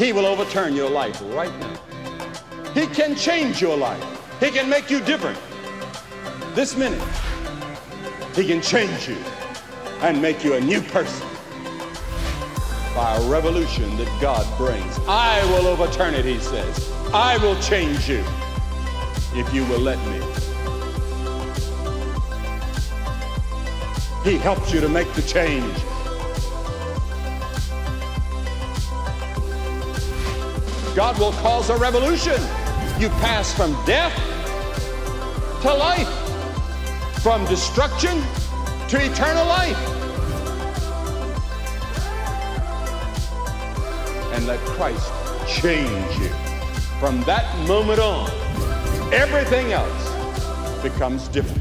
He will overturn your life right now. He can change your life. He can make you different. This minute, He can change you and make you a new person by a revolution that God brings. I will overturn it, He says. I will change you if you will let me. He helps you to make the change. God will cause a revolution. You pass from death to life, from destruction to eternal life. And let Christ change you. From that moment on, everything else becomes different.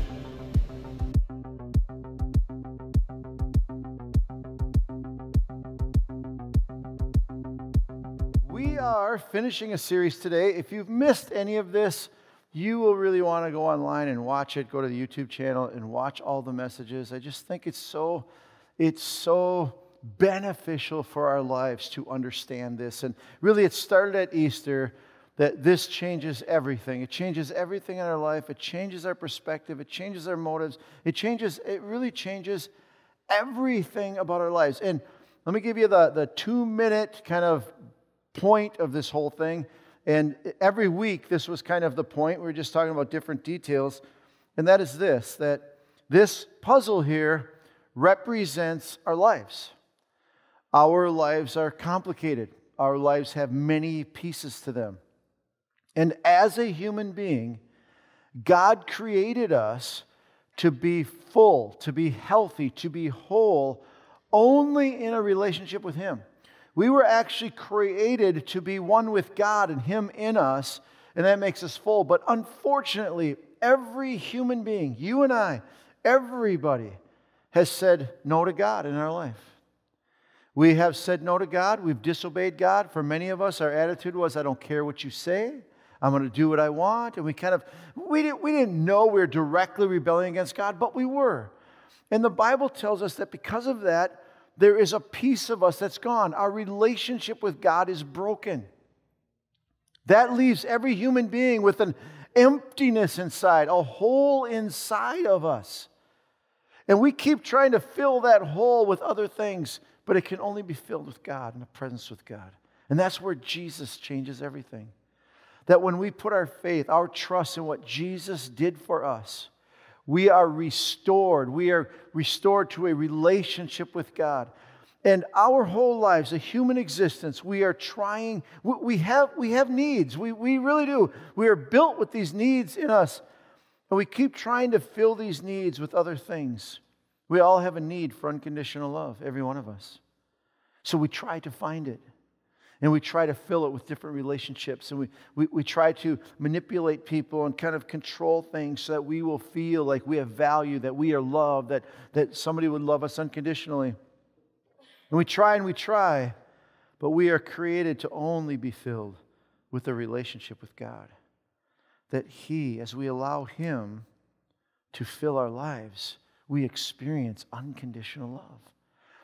Finishing a series today. If you've missed any of this, you will really want to go online and watch it. Go to the YouTube channel and watch all the messages. I just think it's so, it's so beneficial for our lives to understand this. And really, it started at Easter that this changes everything. It changes everything in our life. It changes our perspective. It changes our motives. It changes, it really changes everything about our lives. And let me give you the, the two minute kind of point of this whole thing. And every week, this was kind of the point. We were just talking about different details. And that is this that this puzzle here represents our lives. Our lives are complicated, our lives have many pieces to them. And as a human being, God created us to be full, to be healthy, to be whole, only in a relationship with Him. We were actually created to be one with God and Him in us, and that makes us full. But unfortunately, every human being, you and I, everybody, has said no to God in our life. We have said no to God. We've disobeyed God. For many of us, our attitude was, I don't care what you say. I'm going to do what I want. And we kind of, we didn't, we didn't know we were directly rebelling against God, but we were. And the Bible tells us that because of that, there is a piece of us that's gone. Our relationship with God is broken. That leaves every human being with an emptiness inside, a hole inside of us. And we keep trying to fill that hole with other things, but it can only be filled with God and the presence with God. And that's where Jesus changes everything. That when we put our faith, our trust in what Jesus did for us, we are restored. We are restored to a relationship with God. And our whole lives, a human existence, we are trying, we have, we have needs. We, we really do. We are built with these needs in us. And we keep trying to fill these needs with other things. We all have a need for unconditional love, every one of us. So we try to find it. And we try to fill it with different relationships. And we, we, we try to manipulate people and kind of control things so that we will feel like we have value, that we are loved, that, that somebody would love us unconditionally. And we try and we try, but we are created to only be filled with a relationship with God. That He, as we allow Him to fill our lives, we experience unconditional love.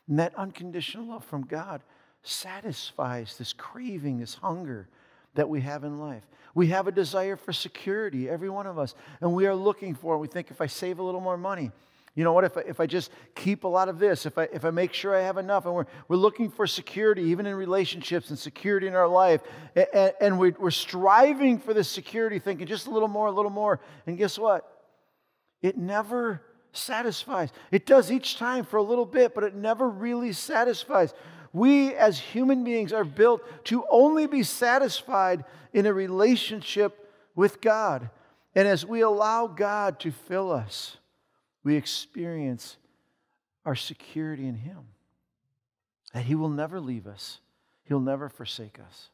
And that unconditional love from God satisfies this craving, this hunger that we have in life. We have a desire for security, every one of us, and we are looking for it. We think if I save a little more money, you know what, if I, if I just keep a lot of this, if I, if I make sure I have enough, and we're, we're looking for security, even in relationships and security in our life, and, and we, we're striving for this security, thinking just a little more, a little more, and guess what? It never satisfies. It does each time for a little bit, but it never really satisfies. We as human beings are built to only be satisfied in a relationship with God. And as we allow God to fill us, we experience our security in Him. That He will never leave us, He'll never forsake us.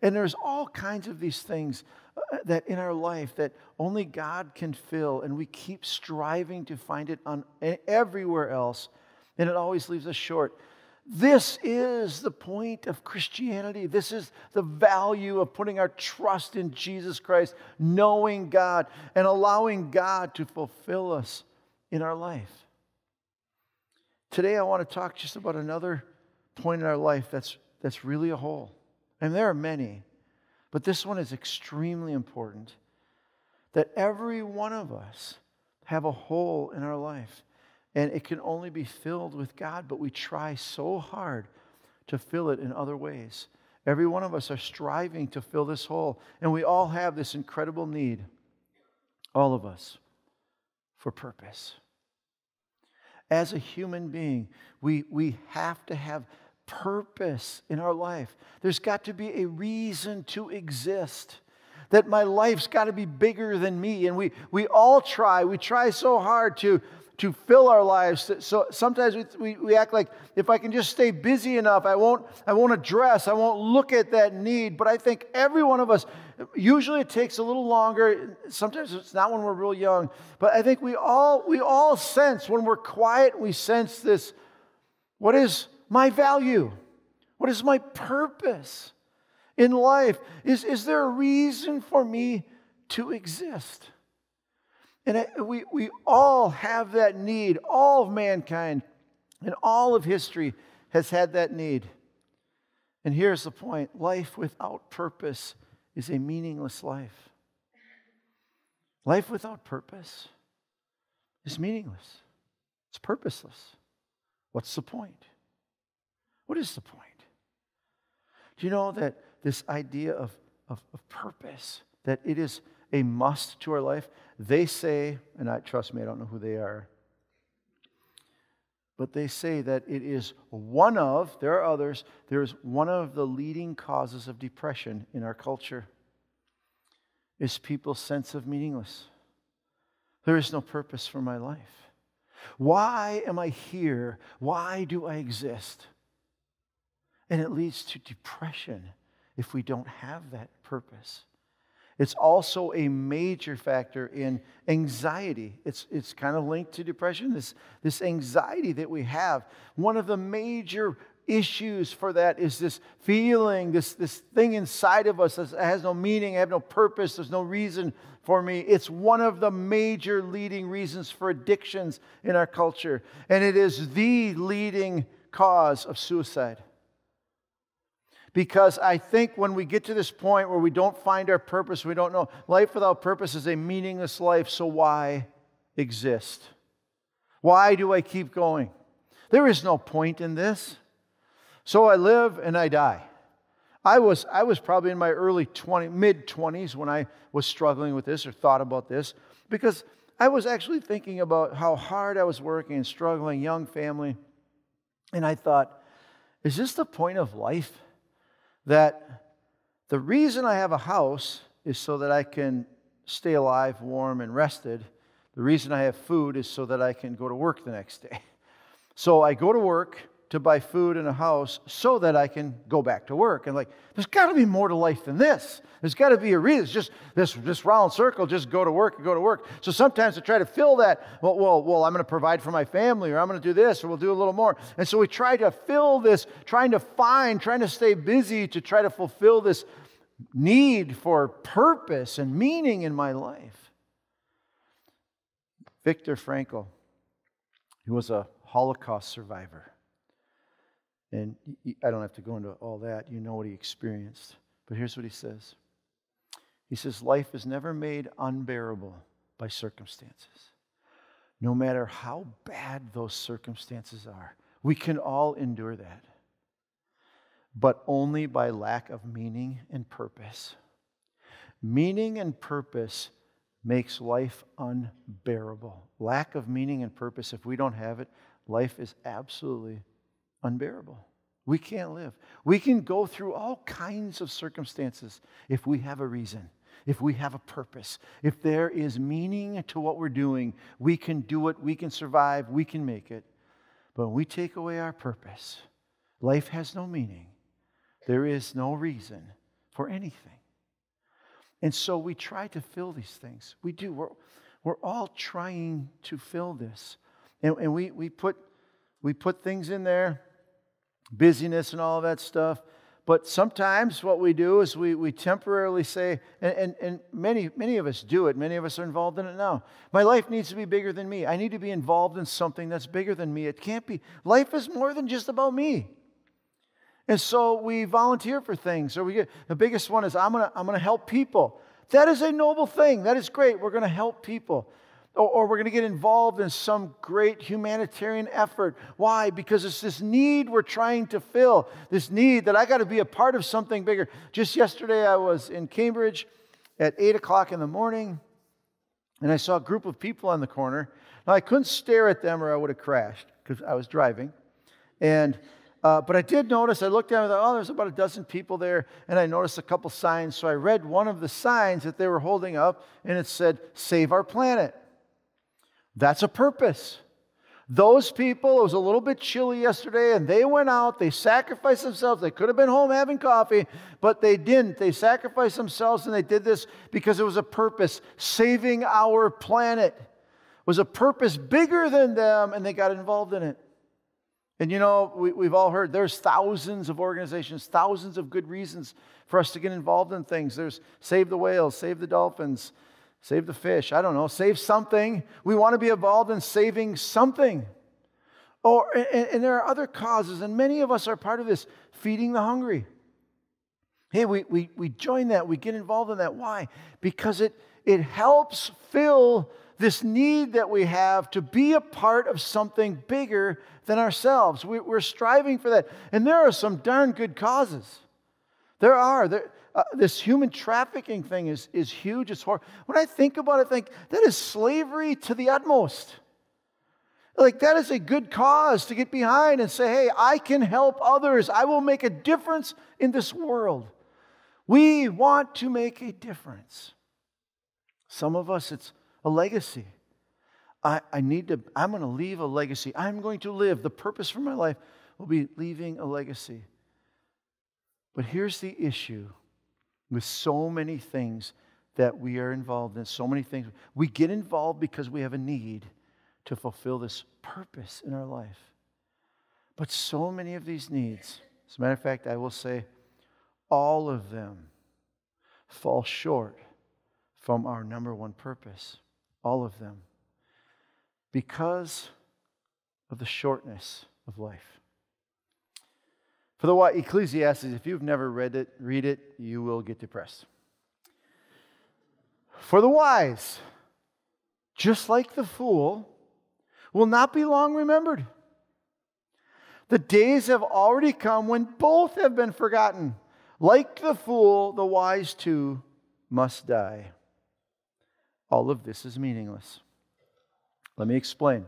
And there's all kinds of these things uh, that in our life that only God can fill, and we keep striving to find it on everywhere else, and it always leaves us short. This is the point of Christianity. This is the value of putting our trust in Jesus Christ, knowing God, and allowing God to fulfill us in our life. Today, I want to talk just about another point in our life that's, that's really a hole. And there are many, but this one is extremely important that every one of us have a hole in our life. And it can only be filled with God, but we try so hard to fill it in other ways. Every one of us are striving to fill this hole, and we all have this incredible need, all of us, for purpose. As a human being, we, we have to have purpose in our life. There's got to be a reason to exist. That my life's got to be bigger than me. And we, we all try, we try so hard to, to fill our lives. So sometimes we, we, we, act like if I can just stay busy enough, I won't, I won't address, I won't look at that need. But I think every one of us, usually it takes a little longer. Sometimes it's not when we're real young. But I think we all, we all sense when we're quiet, we sense this what is my value? What is my purpose in life? Is, is there a reason for me to exist? And we, we all have that need. All of mankind and all of history has had that need. And here's the point life without purpose is a meaningless life. Life without purpose is meaningless, it's purposeless. What's the point? What is the point? Do you know that this idea of, of, of purpose, that it is a must to our life? They say, and I trust me, I don't know who they are, but they say that it is one of, there are others, there is one of the leading causes of depression in our culture is people's sense of meaningless. There is no purpose for my life. Why am I here? Why do I exist? And it leads to depression if we don't have that purpose. It's also a major factor in anxiety. It's, it's kind of linked to depression, this, this anxiety that we have. One of the major issues for that is this feeling, this, this thing inside of us that has no meaning, I have no purpose, there's no reason for me. It's one of the major leading reasons for addictions in our culture. And it is the leading cause of suicide. Because I think when we get to this point where we don't find our purpose, we don't know, life without purpose is a meaningless life, so why exist? Why do I keep going? There is no point in this. So I live and I die. I was, I was probably in my early 20, mid 20s when I was struggling with this or thought about this because I was actually thinking about how hard I was working and struggling, young family. And I thought, is this the point of life? That the reason I have a house is so that I can stay alive, warm, and rested. The reason I have food is so that I can go to work the next day. So I go to work to buy food and a house so that I can go back to work. And like, there's got to be more to life than this. There's got to be a reason. It's just this, this round circle, just go to work and go to work. So sometimes I try to fill that, well, well, well I'm going to provide for my family, or I'm going to do this, or we'll do a little more. And so we try to fill this, trying to find, trying to stay busy to try to fulfill this need for purpose and meaning in my life. Viktor Frankl, he was a Holocaust survivor. And I don't have to go into all that. You know what he experienced. But here's what he says He says, Life is never made unbearable by circumstances. No matter how bad those circumstances are, we can all endure that. But only by lack of meaning and purpose. Meaning and purpose makes life unbearable. Lack of meaning and purpose, if we don't have it, life is absolutely unbearable. We can't live. We can go through all kinds of circumstances if we have a reason, if we have a purpose, if there is meaning to what we're doing, we can do it, we can survive, we can make it. But when we take away our purpose, life has no meaning. There is no reason for anything. And so we try to fill these things. We do. We're, we're all trying to fill this. And, and we, we, put, we put things in there, busyness and all that stuff. But sometimes what we do is we, we temporarily say, and, and, and many, many of us do it, many of us are involved in it now. My life needs to be bigger than me. I need to be involved in something that's bigger than me. It can't be. Life is more than just about me. And so we volunteer for things. Or we get the biggest one is I'm gonna, I'm gonna help people. That is a noble thing. That is great. We're gonna help people. Or, or we're gonna get involved in some great humanitarian effort. Why? Because it's this need we're trying to fill. This need that I gotta be a part of something bigger. Just yesterday I was in Cambridge at eight o'clock in the morning, and I saw a group of people on the corner. Now I couldn't stare at them or I would have crashed because I was driving. And uh, but I did notice, I looked down and thought, oh, there's about a dozen people there, and I noticed a couple signs. So I read one of the signs that they were holding up, and it said, Save our planet. That's a purpose. Those people, it was a little bit chilly yesterday, and they went out, they sacrificed themselves. They could have been home having coffee, but they didn't. They sacrificed themselves, and they did this because it was a purpose. Saving our planet was a purpose bigger than them, and they got involved in it. And you know, we, have all heard there's thousands of organizations, thousands of good reasons for us to get involved in things. There's save the whales, save the dolphins, save the fish. I don't know, save something. We want to be involved in saving something. Or, and, and there are other causes, and many of us are part of this feeding the hungry. Hey, we, we, we join that, we get involved in that. Why? Because it, it helps fill this need that we have to be a part of something bigger than ourselves. We, are striving for that. And there are some darn good causes. There are. There, uh, this human trafficking thing is, is huge. It's horrible. When I think about it, I think that is slavery to the utmost. Like, that is a good cause to get behind and say, hey, I can help others. I will make a difference in this world. We want to make a difference. Some of us, it's a legacy. I, I need to, I'm going to leave a legacy. I'm going to live. The purpose for my life will be leaving a legacy. But here's the issue with so many things that we are involved in, so many things. We get involved because we have a need to fulfill this purpose in our life. But so many of these needs, as a matter of fact, I will say, all of them fall short from our number one purpose all of them, because of the shortness of life. For the why, Ecclesiastes, if you've never read it, read it, you will get depressed. For the wise, just like the fool, will not be long remembered. The days have already come when both have been forgotten. Like the fool, the wise too must die all of this is meaningless. Let me explain.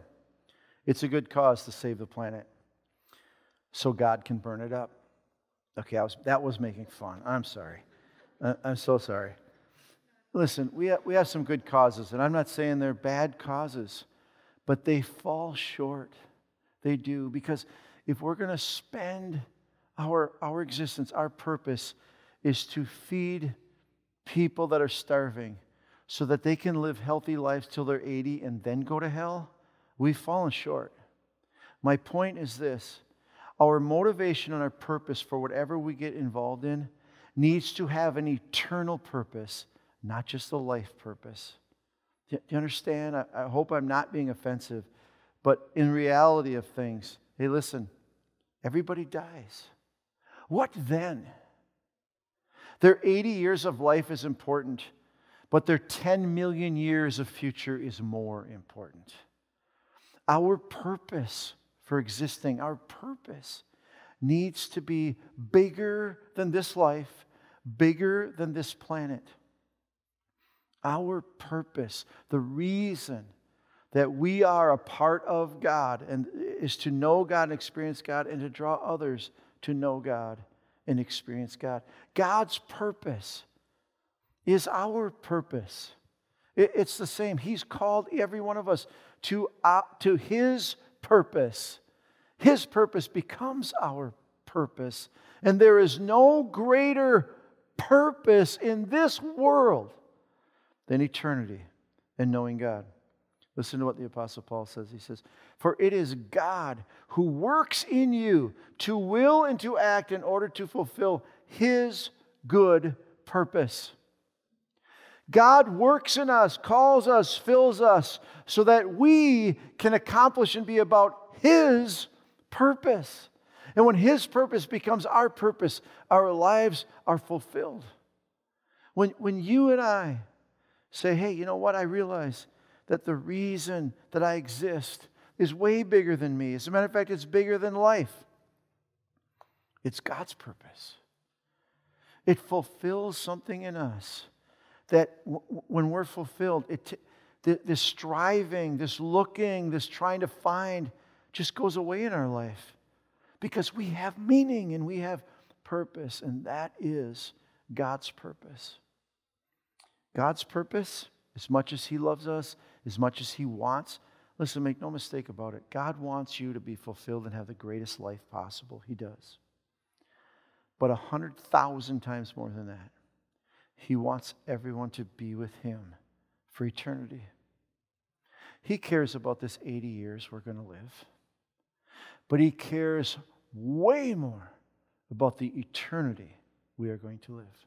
It's a good cause to save the planet so God can burn it up. Okay, was, that was making fun. I'm sorry. I'm so sorry. Listen, we have, we have some good causes, and I'm not saying they're bad causes, but they fall short. They do, because if we're going to spend our, our existence, our purpose is to feed people that are starving so that they can live healthy lives till they're 80 and then go to hell, we've fallen short. My point is this our motivation and our purpose for whatever we get involved in needs to have an eternal purpose, not just a life purpose. Do you understand? I, I hope I'm not being offensive, but in reality of things, hey, listen, everybody dies. What then? Their 80 years of life is important but their 10 million years of future is more important. Our purpose for existing, our purpose needs to be bigger than this life, bigger than this planet. Our purpose, the reason that we are a part of God and is to know God and experience God and to draw others to know God and experience God. God's purpose is our purpose. It's the same. He's called every one of us to, uh, to His purpose. His purpose becomes our purpose. And there is no greater purpose in this world than eternity and knowing God. Listen to what the Apostle Paul says. He says, For it is God who works in you to will and to act in order to fulfill His good purpose. God works in us, calls us, fills us, so that we can accomplish and be about His purpose. And when His purpose becomes our purpose, our lives are fulfilled. When, when you and I say, hey, you know what? I realize that the reason that I exist is way bigger than me. As a matter of fact, it's bigger than life. It's God's purpose. It fulfills something in us that w- when we're fulfilled, it t- th- this striving, this looking, this trying to find just goes away in our life because we have meaning and we have purpose, and that is God's purpose. God's purpose, as much as He loves us, as much as He wants, listen, make no mistake about it. God wants you to be fulfilled and have the greatest life possible. He does. But a hundred thousand times more than that, He wants everyone to be with Him for eternity. He cares about this 80 years we're going to live, but He cares way more about the eternity we are going to live.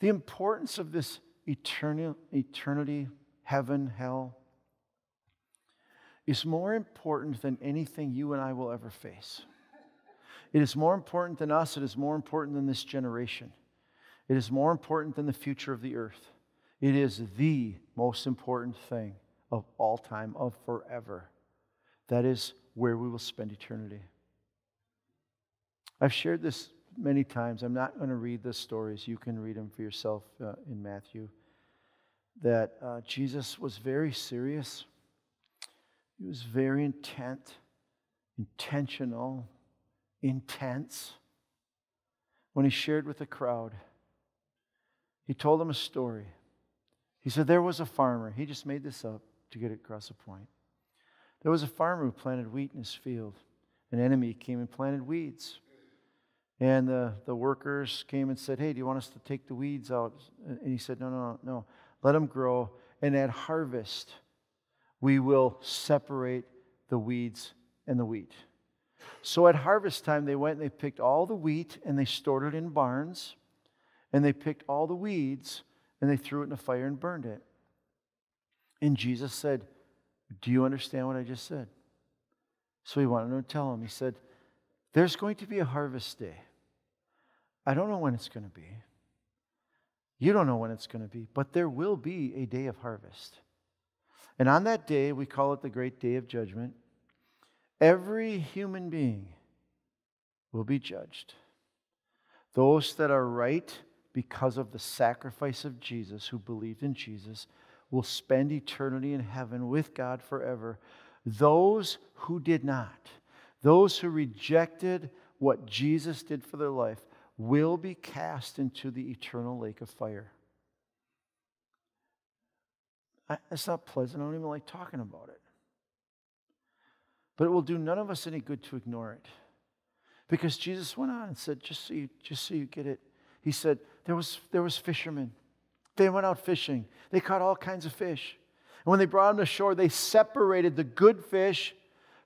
The importance of this eternity, eternity, heaven, hell, is more important than anything you and I will ever face. It is more important than us, it is more important than this generation. It is more important than the future of the earth. It is the most important thing of all time, of forever. That is where we will spend eternity. I've shared this many times. I'm not going to read the stories. You can read them for yourself uh, in Matthew. That uh, Jesus was very serious, he was very intent, intentional, intense. When he shared with the crowd, he told them a story. He said, There was a farmer. He just made this up to get it across a point. There was a farmer who planted wheat in his field. An enemy came and planted weeds. And the, the workers came and said, Hey, do you want us to take the weeds out? And he said, No, no, no. Let them grow. And at harvest, we will separate the weeds and the wheat. So at harvest time, they went and they picked all the wheat and they stored it in barns. And they picked all the weeds and they threw it in a fire and burned it. And Jesus said, Do you understand what I just said? So he wanted to tell him. He said, There's going to be a harvest day. I don't know when it's going to be. You don't know when it's going to be, but there will be a day of harvest. And on that day, we call it the great day of judgment, every human being will be judged. Those that are right because of the sacrifice of Jesus, who believed in Jesus, will spend eternity in heaven with God forever. Those who did not, those who rejected what Jesus did for their life, will be cast into the eternal lake of fire. It's not pleasant. I don't even like talking about it. But it will do none of us any good to ignore it. Because Jesus went on and said, just so you, just so you get it, he said, there was, there was fishermen. They went out fishing. They caught all kinds of fish. And when they brought them to shore, they separated the good fish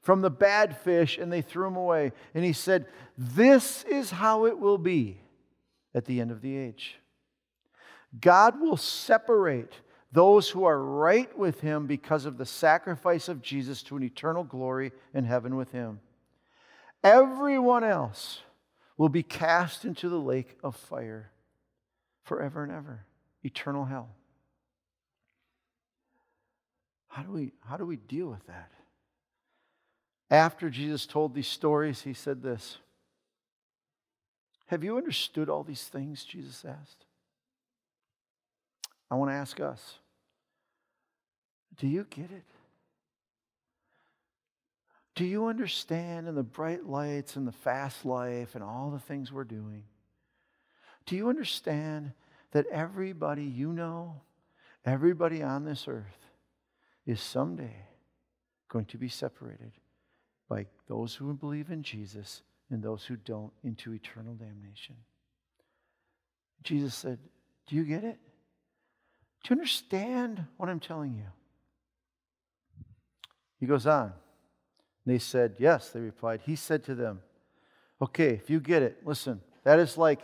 from the bad fish and they threw them away. And he said, This is how it will be at the end of the age. God will separate those who are right with him because of the sacrifice of Jesus to an eternal glory in heaven with him. Everyone else will be cast into the lake of fire forever and ever, eternal hell. How do we, how do we deal with that? After Jesus told these stories, he said this Have you understood all these things? Jesus asked. I want to ask us Do you get it? Do you understand in the bright lights and the fast life and all the things we're doing? Do you understand that everybody you know, everybody on this earth, is someday going to be separated by those who believe in Jesus and those who don't into eternal damnation? Jesus said, Do you get it? Do you understand what I'm telling you? He goes on. They said, Yes, they replied. He said to them, Okay, if you get it, listen, that is like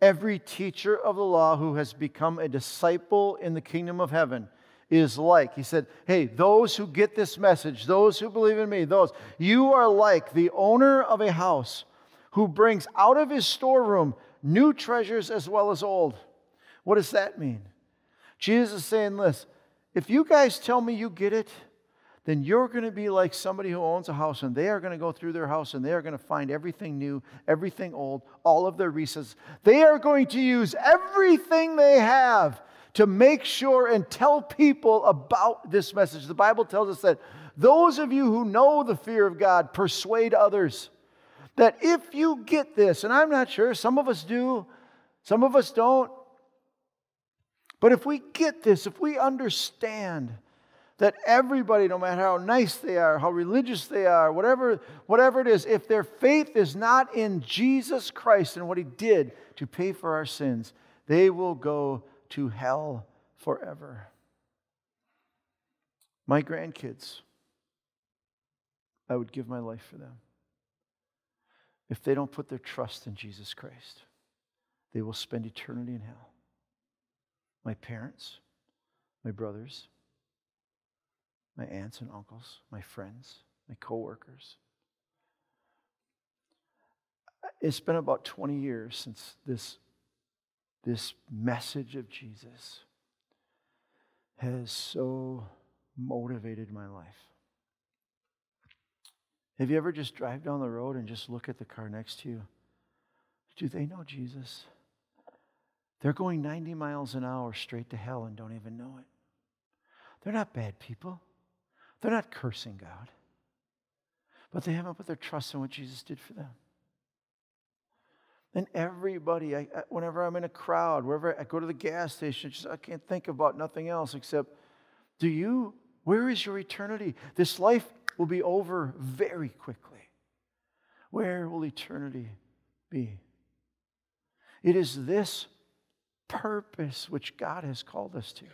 every teacher of the law who has become a disciple in the kingdom of heaven is like. He said, Hey, those who get this message, those who believe in me, those, you are like the owner of a house who brings out of his storeroom new treasures as well as old. What does that mean? Jesus is saying this if you guys tell me you get it, then you're going to be like somebody who owns a house and they are going to go through their house and they are going to find everything new, everything old, all of their recesses. They are going to use everything they have to make sure and tell people about this message. The Bible tells us that those of you who know the fear of God persuade others. That if you get this, and I'm not sure, some of us do, some of us don't, but if we get this, if we understand that everybody, no matter how nice they are, how religious they are, whatever, whatever it is, if their faith is not in Jesus Christ and what He did to pay for our sins, they will go to hell forever. My grandkids, I would give my life for them. If they don't put their trust in Jesus Christ, they will spend eternity in hell. My parents, my brothers, my aunts and uncles, my friends, my coworkers. It's been about 20 years since this this message of Jesus has so motivated my life. Have you ever just drive down the road and just look at the car next to you? Do they know Jesus? They're going 90 miles an hour straight to hell and don't even know it. They're not bad people. They're not cursing God. But they haven't put their trust in what Jesus did for them. And everybody, I, whenever I'm in a crowd, wherever I go to the gas station, just, I can't think about nothing else except, do you, where is your eternity? This life will be over very quickly. Where will eternity be? It is this purpose which God has called us to.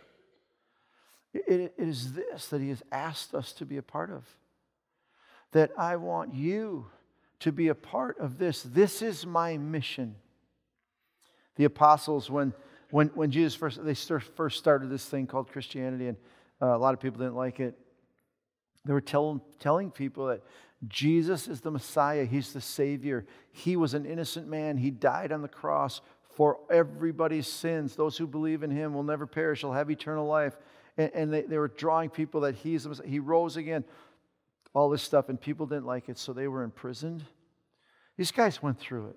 It, it is this that He has asked us to be a part of. That I want you to be a part of this. This is my mission. The apostles, when, when, when Jesus first, they first started this thing called Christianity, and uh, a lot of people didn't like it, they were tell, telling people that Jesus is the Messiah, He's the Savior. He was an innocent man, He died on the cross for everybody's sins. Those who believe in Him will never perish, will have eternal life. And, and they, they were drawing people that He's. He rose again all this stuff, and people didn't like it, so they were imprisoned. These guys went through it.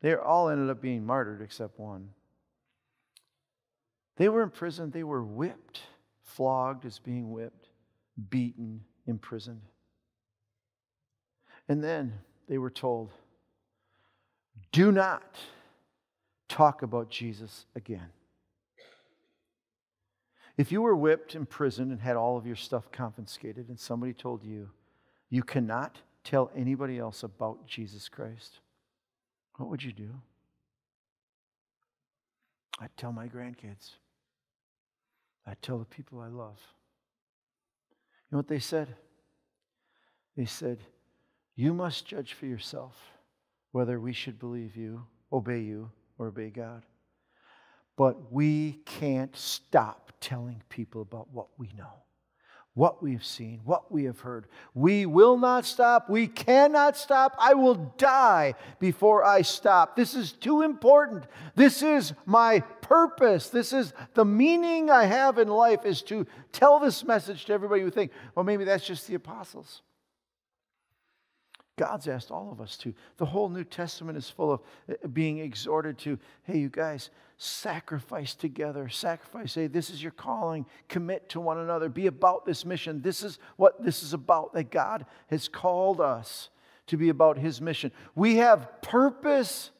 They all ended up being martyred except one. They were imprisoned, they were whipped, flogged as being whipped, beaten, imprisoned. And then they were told, do not talk about Jesus again. If you were whipped, imprisoned, and had all of your stuff confiscated, and somebody told you, you cannot tell anybody else about Jesus Christ, what would you do? I'd tell my grandkids. I'd tell the people I love. You know what they said? They said, You must judge for yourself whether we should believe you, obey you, or obey God. But we can't stop telling people about what we know what we have seen, what we have heard. We will not stop. We cannot stop. I will die before I stop. This is too important. This is my purpose. This is the meaning I have in life is to tell this message to everybody who think, well, maybe that's just the apostles. God's asked all of us to. The whole New Testament is full of uh, being exhorted to, hey, you guys, sacrifice together. Sacrifice, Hey, this is your calling. Commit to one another. Be about this mission. This is what this is about, that God has called us to be about His mission. We have purpose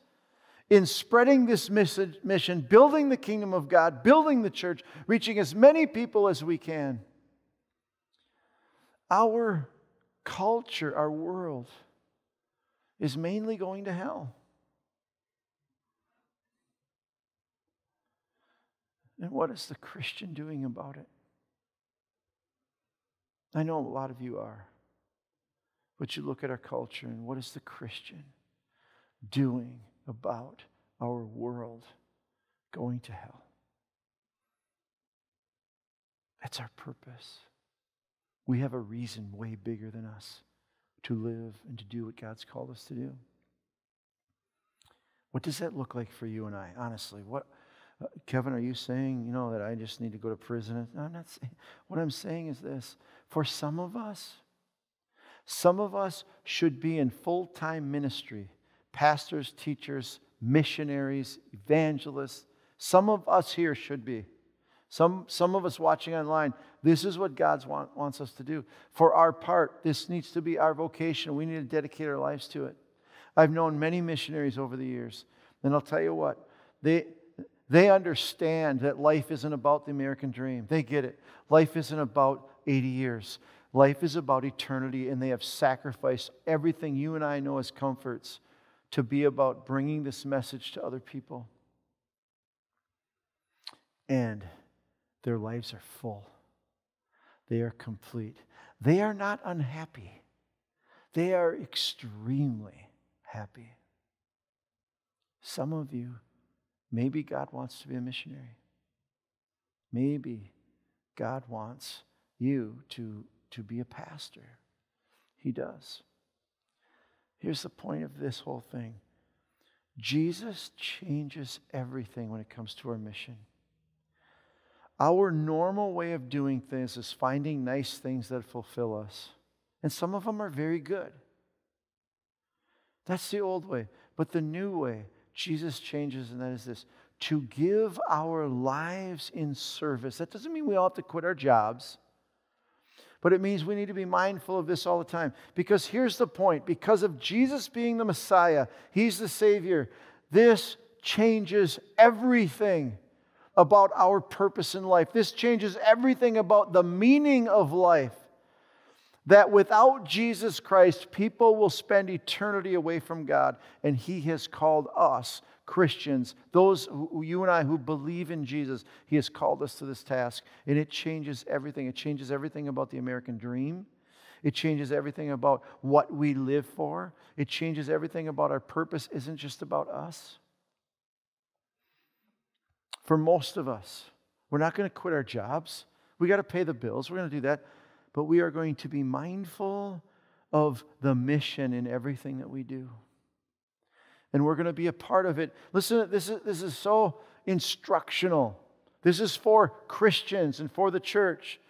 in spreading this mission, building the kingdom of God, building the church, reaching as many people as we can. Our culture, our world, is mainly going to hell. And what is the Christian doing about it? I know a lot of you are. But you look at our culture and what is the Christian doing about our world going to hell? That's our purpose. We have a reason way bigger than us to live and to do what God's called us to do. What does that look like for you and I, honestly? What, uh, Kevin, are you saying, you know, that I just need to go to prison? I'm not saying. What I'm saying is this for some of us, some of us should be in full time ministry pastors, teachers, missionaries, evangelists. Some of us here should be. Some, some of us watching online, this is what God want, wants us to do. For our part, this needs to be our vocation. We need to dedicate our lives to it. I've known many missionaries over the years, and I'll tell you what, they, they understand that life isn't about the American dream. They get it. Life isn't about 80 years, life is about eternity, and they have sacrificed everything you and I know as comforts to be about bringing this message to other people. And their lives are full, they are complete. They are not unhappy, they are extremely happy. Some of you, maybe God wants to be a missionary. Maybe God wants you to, to be a pastor. He does. Here's the point of this whole thing Jesus changes everything when it comes to our mission. Our normal way of doing things is finding nice things that fulfill us. And some of them are very good. That's the old way. But the new way, Jesus changes, and that is this to give our lives in service. That doesn't mean we all have to quit our jobs. But it means we need to be mindful of this all the time. Because here's the point because of Jesus being the Messiah, He's the Savior, this changes everything about our purpose in life. This changes everything about the meaning of life. That without Jesus Christ, people will spend eternity away from God, and He has called us Christians, those who, you and I who believe in Jesus, He has called us to this task. And it changes everything. It changes everything about the American dream. It changes everything about what we live for. It changes everything about our purpose, isn't just about us. For most of us, we're not going to quit our jobs. We got to pay the bills. We're going to do that. But we are going to be mindful of the mission in everything that we do and we're going to be a part of it. Listen, this is, this is so instructional. This is for Christians and for the church.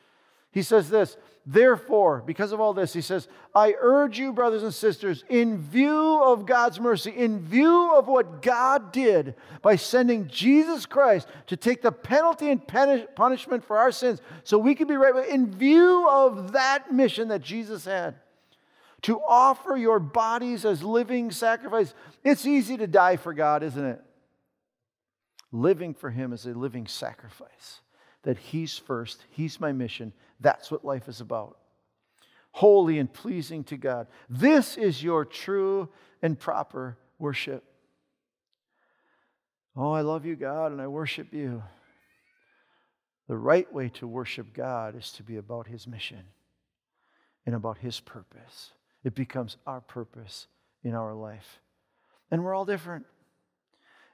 He says this, therefore, because of all this, he says, I urge you, brothers and sisters, in view of God's mercy, in view of what God did by sending Jesus Christ to take the penalty and punishment for our sins so we could be right, in view of that mission that Jesus had to offer your bodies as living sacrifice. It's easy to die for God, isn't it? Living for Him is a living sacrifice. That He's first, He's my mission. That's what life is about. Holy and pleasing to God. This is your true and proper worship. Oh, I love you, God, and I worship you. The right way to worship God is to be about His mission and about His purpose. It becomes our purpose in our life. And we're all different.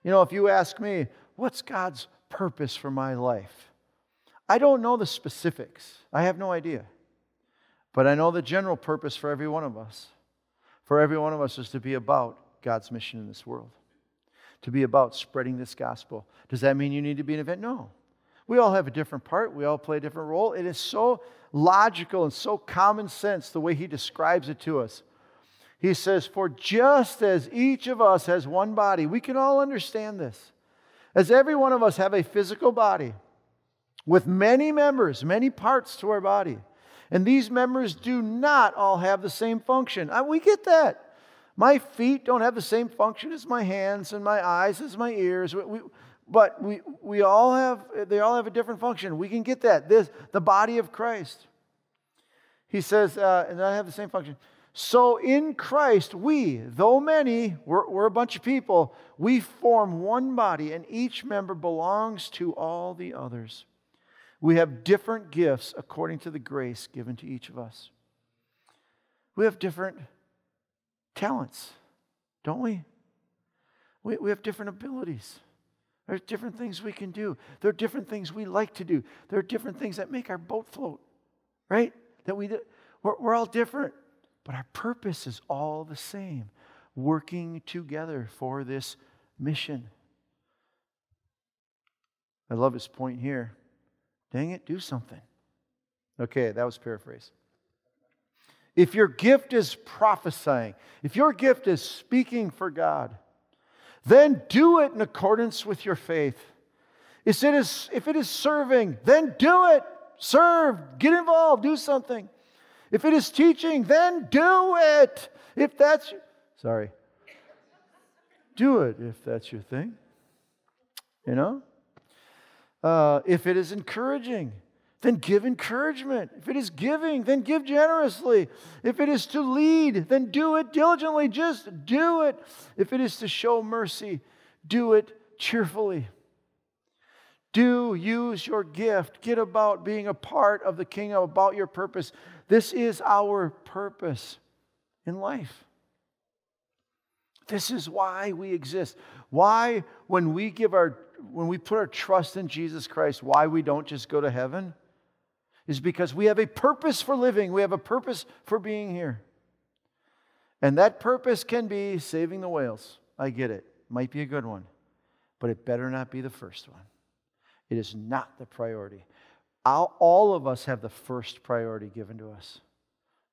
You know, if you ask me, what's God's purpose for my life? I don't know the specifics. I have no idea. But I know the general purpose for every one of us. For every one of us is to be about God's mission in this world, to be about spreading this gospel. Does that mean you need to be an event? No. We all have a different part, we all play a different role. It is so logical and so common sense the way he describes it to us. He says, For just as each of us has one body, we can all understand this. As every one of us have a physical body with many members, many parts to our body, and these members do not all have the same function. we get that. My feet don't have the same function as my hands, and my eyes as my ears. We, but we, we all have, they all have a different function. We can get that. This, the body of Christ. He says, uh, and I have the same function. So in Christ, we, though many, we're, we're a bunch of people, we form one body, and each member belongs to all the others. We have different gifts according to the grace given to each of us. We have different talents, don't we? We, we have different abilities. There's different things we can do. There are different things we like to do. There are different things that make our boat float, right? That we. We're, we're all different, but our purpose is all the same working together for this mission. I love his point here. Dang it, do something. Okay, that was paraphrase. If your gift is prophesying, if your gift is speaking for God, then do it in accordance with your faith. If it is, if it is serving, then do it. Serve, get involved, do something. If it is teaching, then do it. If that's, sorry, do it if that's your thing. You know? Uh, if it is encouraging, then give encouragement. If it is giving, then give generously. If it is to lead, then do it diligently. Just do it. If it is to show mercy, do it cheerfully. Do use your gift. Get about being a part of the kingdom, about your purpose. This is our purpose in life. This is why we exist. Why, when we give our when we put our trust in Jesus Christ, why we don't just go to heaven is because we have a purpose for living, we have a purpose for being here. And that purpose can be saving the whales. I get it. Might be a good one, but it better not be the first one. It is not the priority. All of us have the first priority given to us.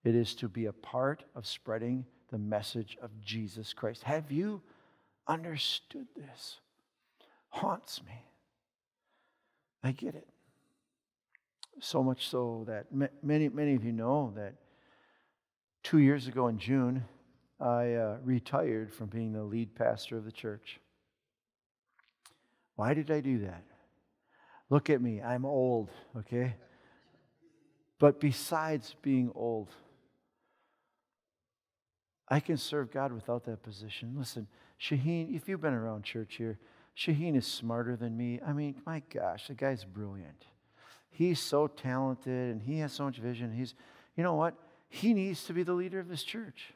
It is to be a part of spreading the message of Jesus Christ. Have you understood this? Haunts me. I get it. So much so that many, many of you know that two years ago in June, I uh, retired from being the lead pastor of the church. Why did I do that? Look at me, I'm old, okay? But besides being old, I can serve God without that position. Listen, Shaheen, if you've been around church here, Shaheen is smarter than me. I mean, my gosh, the guy's brilliant. He's so talented and he has so much vision. He's, you know what? He needs to be the leader of this church.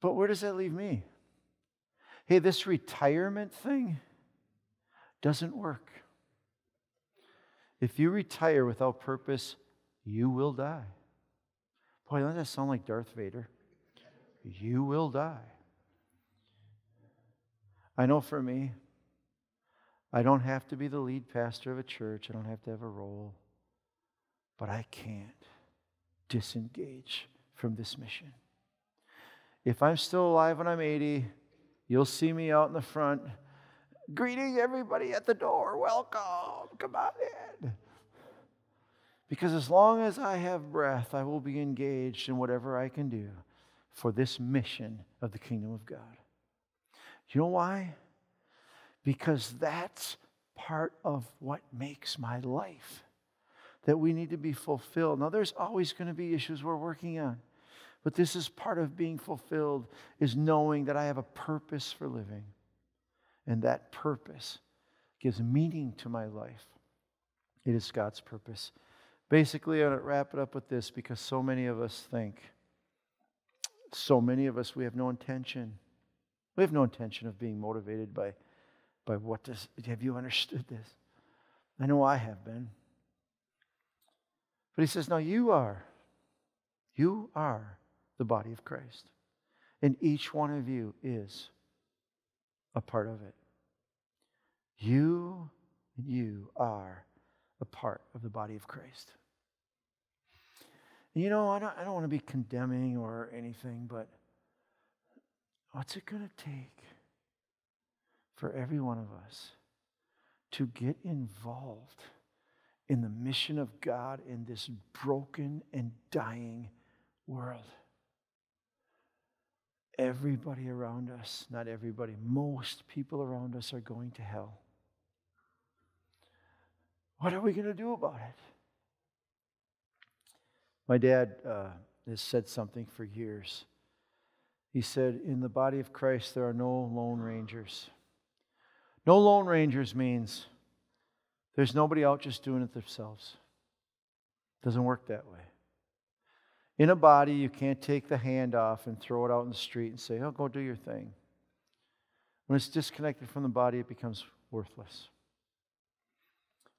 But where does that leave me? Hey, this retirement thing doesn't work. If you retire without purpose, you will die. Boy, doesn't that sound like Darth Vader? You will die. I know for me, I don't have to be the lead pastor of a church, I don't have to have a role, but I can't disengage from this mission. If I'm still alive when I'm 80, you'll see me out in the front greeting everybody at the door. Welcome, come on in. Because as long as I have breath, I will be engaged in whatever I can do for this mission of the kingdom of God. You know why? because that's part of what makes my life that we need to be fulfilled. Now, there's always going to be issues we're working on, but this is part of being fulfilled is knowing that I have a purpose for living, and that purpose gives meaning to my life. It is God's purpose. Basically, I'm going to wrap it up with this because so many of us think, so many of us, we have no intention. We have no intention of being motivated by but what does, have you understood this? I know I have been. But he says, now you are. You are the body of Christ. And each one of you is a part of it. You and you are a part of the body of Christ. you know, I don't, I don't want to be condemning or anything, but what's it going to take for every one of us to get involved in the mission of God in this broken and dying world. Everybody around us, not everybody, most people around us are going to hell. What are we going to do about it? My dad uh, has said something for years. He said, In the body of Christ, there are no lone rangers. No Lone Rangers means there's nobody out just doing it themselves. Doesn't work that way. In a body, you can't take the hand off and throw it out in the street and say, oh, go do your thing. When it's disconnected from the body, it becomes worthless.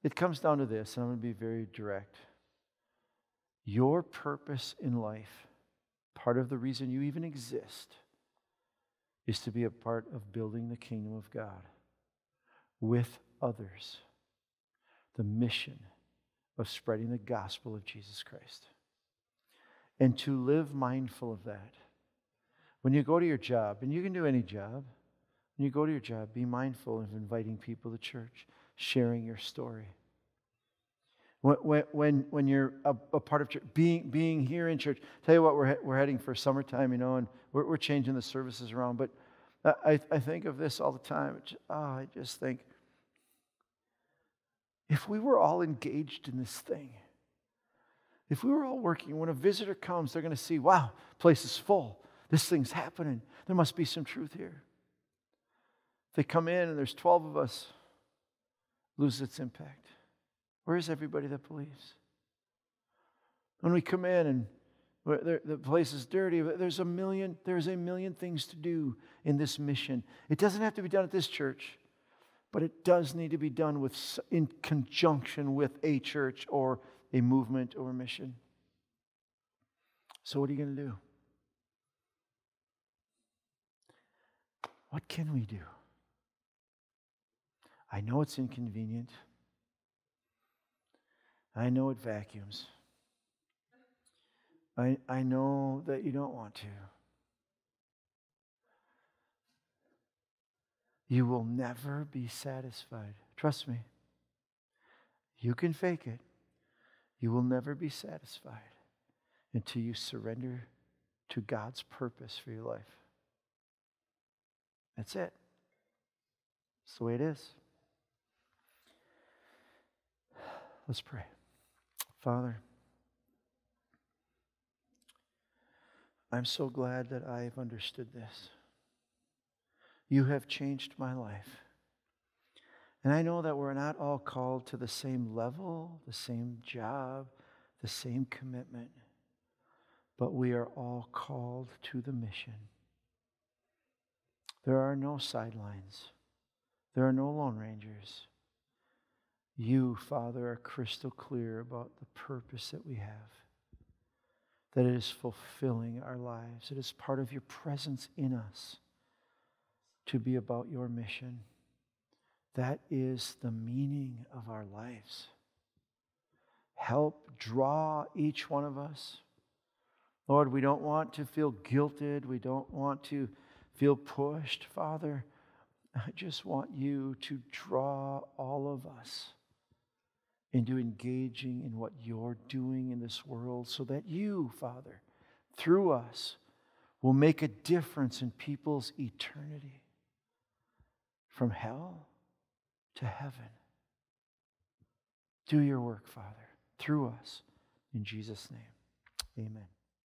It comes down to this, and I'm going to be very direct. Your purpose in life, part of the reason you even exist, is to be a part of building the kingdom of God with others. The mission of spreading the gospel of Jesus Christ. And to live mindful of that. When you go to your job, and you can do any job, when you go to your job, be mindful of inviting people to church, sharing your story. When, when, when you're a, a, part of church, being, being here in church, tell you what, we're, we're heading for summertime, you know, and we're, we're changing the services around. But I, I think of this all the time. Oh, I just think if we were all engaged in this thing, if we were all working, when a visitor comes, they're going to see, wow, place is full. This thing's happening. There must be some truth here. If they come in and there's 12 of us, lose its impact. Where is everybody that believes? When we come in and the place is dirty, there's a million, there's a million things to do in this mission. It doesn't have to be done at this church, but it does need to be done with, in conjunction with a church or a movement or a mission. So, what are you going to do? What can we do? I know it's inconvenient. I know it vacuums. I, I know that you don't want to. You will never be satisfied. Trust me. You can fake it. You will never be satisfied until you surrender to God's purpose for your life. That's it. That's the way it is. Let's pray. Father, I'm so glad that I've understood this. You have changed my life. And I know that we're not all called to the same level, the same job, the same commitment, but we are all called to the mission. There are no sidelines, there are no Lone Rangers. You, Father, are crystal clear about the purpose that we have, that it is fulfilling our lives, it is part of your presence in us to be about your mission. That is the meaning of our lives. Help draw each one of us. Lord, we don't want to feel guilted. We don't want to feel pushed. Father, I just want you to draw all of us into engaging in what you're doing in this world so that you, Father, through us, will make a difference in people's eternity from hell to heaven. Do your work, Father, through us. In Jesus' name, amen.